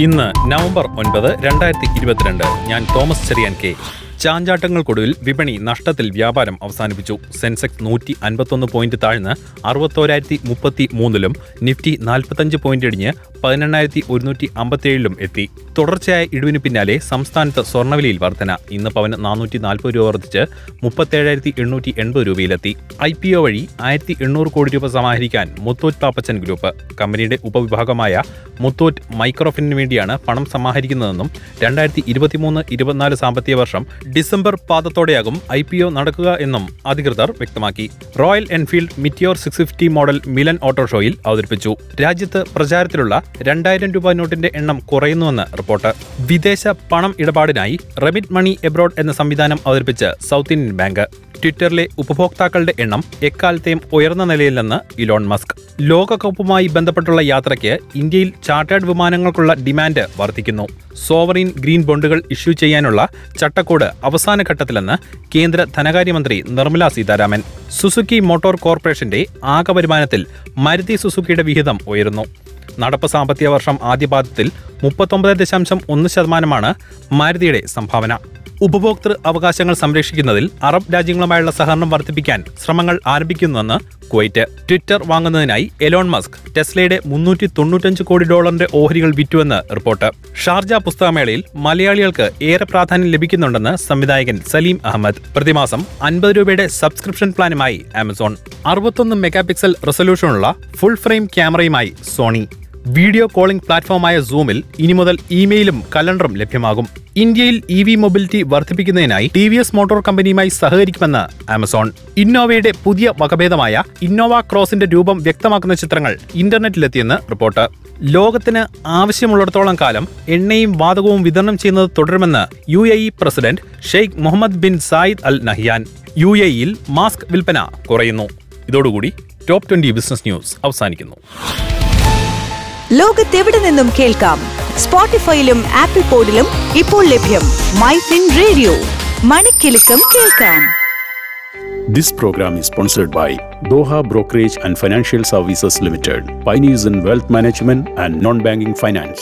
ഇന്ന് നവംബർ ഒൻപത് രണ്ടായിരത്തി ഇരുപത്തിരണ്ട്. ഞാൻ തോമസ് ചെറിയാൻ കെ. ചാഞ്ചാട്ടങ്ങൾക്കൊടുവിൽ വിപണി നഷ്ടത്തിൽ വ്യാപാരം അവസാനിപ്പിച്ചു. സെൻസെക്സ് നൂറ്റി അൻപത്തൊന്ന് പോയിന്റ് താഴ്ന്ന് അറുപത്തോരായിരത്തി മുപ്പത്തി മൂന്നിലും നിഫ്റ്റി നാൽപ്പത്തഞ്ച് പോയിന്റ് ഇടിഞ്ഞ് പതിനെണ്ണായിരത്തി ഒരുന്നൂറ്റി അമ്പത്തിയേഴിലും എത്തി. തുടർച്ചയായ ഇടിവിന് പിന്നാലെ സംസ്ഥാനത്ത് സ്വർണവിലയിൽ വർധന. ഇന്ന് പവന് നാനൂറ്റി നാൽപ്പത് രൂപ വർദ്ധിച്ച് മുപ്പത്തേഴായിരത്തി എണ്ണൂറ്റി എൺപത് രൂപയിലെത്തി. ഐ പി ഒ വഴി ആയിരത്തി എണ്ണൂറ് കോടി രൂപ സമാഹരിക്കാൻ മുത്തൂറ്റ് പാപ്പച്ചൻ ഗ്രൂപ്പ്. കമ്പനിയുടെ ഉപവിഭാഗമായ മുത്തൂറ്റ് മൈക്രോഫിനു വേണ്ടിയാണ് പണം സമാഹരിക്കുന്നതെന്നും രണ്ടായിരത്തി ഇരുപത്തിമൂന്ന് ഇരുപത്തിനാല് സാമ്പത്തിക വർഷം ഡിസംബർ പാദത്തോടെയാകും ഐ പി ഒ നടക്കുക എന്നും അധികൃതർ വ്യക്തമാക്കി. Royal Enfield Meteor six fifty model Milan auto ഷോയിൽ അവതരിപ്പിച്ചു. രാജ്യത്ത് പ്രചാരത്തിലുള്ള രണ്ടായിരം രൂപ നോട്ടിന്റെ എണ്ണം കുറയുന്നുവെന്ന് റിപ്പോർട്ട്. വിദേശ പണം ഇടപാടിനായി റെമിറ്റ് മണി എബ്രോഡ് എന്ന സംവിധാനം അവതരിപ്പിച്ച് സൗത്ത് ഇന്ത്യൻ ബാങ്ക്. ട്വിറ്ററിലെ ഉപഭോക്താക്കളുടെ എണ്ണം എക്കാലത്തെയും ഉയർന്ന നിലയിലെന്ന് ഇലോൺ മസ്ക്. ലോകകപ്പുമായി ബന്ധപ്പെട്ടുള്ള യാത്രയ്ക്ക് ഇന്ത്യയിൽ ചാർട്ടേഡ് വിമാനങ്ങൾക്കുള്ള ഡിമാൻഡ് വർദ്ധിക്കുന്നു. സോവറിൻ ഗ്രീൻ ബോണ്ടുകൾ ഇഷ്യൂ ചെയ്യാനുള്ള ചട്ടക്കൂട് അവസാന ഘട്ടത്തിലെന്ന് കേന്ദ്ര ധനകാര്യമന്ത്രി നിർമ്മല സീതാരാമൻ. സുസുക്കി മോട്ടോർ കോർപ്പറേഷന്റെ ആകെ വരുമാനത്തിൽ മരുതി സുസുക്കിയുടെ വിഹിതം ഉയരുന്നു. നടപ്പ് സാമ്പത്തിക വർഷം ആദ്യപാദത്തിൽ മുപ്പത്തൊമ്പത് ദശാംശം ഒന്ന് ശതമാനമാണ് മാരുതിയുടെ സംഭാവന. ഉപഭോക്തൃ അവകാശങ്ങൾ സംരക്ഷിക്കുന്നതിൽ അറബ് രാജ്യങ്ങളുമായുള്ള സഹകരണം വർദ്ധിപ്പിക്കാൻ ശ്രമങ്ങൾ ആരംഭിക്കുന്നുവെന്ന് കുവൈറ്റ്. ട്വിറ്റർ വാങ്ങുന്നതിനായി എലോൺ മസ്ക് ടെസ്ലയുടെ മുന്നൂറ്റി തൊണ്ണൂറ്റഞ്ച് കോടി ഡോളറിന്റെ ഓഹരികൾ വിറ്റുവെന്ന് റിപ്പോർട്ട്. ഷാർജ പുസ്തകമേളയിൽ മലയാളികൾക്ക് ഏറെ പ്രാധാന്യം ലഭിക്കുന്നുണ്ടെന്ന് സംവിധായകൻ സലീം അഹമ്മദ്. പ്രതിമാസം അൻപത് രൂപയുടെ സബ്സ്ക്രിപ്ഷൻ പ്ലാനുമായി ആമസോൺ. അറുപത്തൊന്ന് മെഗാപിക്സൽ റെസൊല്യൂഷനുള്ള ഫുൾ ഫ്രെയിം ക്യാമറയുമായി സോണി. വീഡിയോ കോളിംഗ് പ്ലാറ്റ്ഫോമായ സൂമിൽ ഇനി മുതൽ ഇമെയിലും കലണ്ടറും ലഭ്യമാകും. ഇന്ത്യയിൽ ഇ വി മൊബിലിറ്റി വർദ്ധിപ്പിക്കുന്നതിനായി ടി വി എസ് മോട്ടോർ കമ്പനിയുമായി സഹകരിക്കുമെന്ന് ആമസോൺ. ഇന്നോവയുടെ പുതിയ വകഭേദമായ ഇന്നോവ ക്രോസിന്റെ രൂപം വ്യക്തമാക്കുന്ന ചിത്രങ്ങൾ ഇന്റർനെറ്റിലെത്തിയെന്ന് റിപ്പോർട്ട്. ലോകത്തിന് ആവശ്യമുള്ളിടത്തോളം കാലം എണ്ണയും വാതകവും വിതരണം ചെയ്യുന്നത് തുടരുമെന്ന് U A E president Sheikh Mohammed bin Zayed Al Nahyan. U A ഇയിൽ മാസ്ക് വിൽപ്പന കുറയുന്നു. ഇതോടുകൂടി ടോപ്പ് ട്വന്റി ബിസിനസ് ന്യൂസ് അവസാനിക്കുന്നു. ലോകത്തെവിടെ നിന്നും കേൾക്കാം സ്പോട്ടിഫൈയിലും ആപ്പിൾ പോഡിലും ഇപ്പോൾ ലഭ്യം മൈ ഫിൻ റേഡിയോ മണിക്കെലക്കം കേൾക്കാം This program is sponsored by Doha Brokerage and Financial Services Limited, pioneers in wealth management and non-banking finance.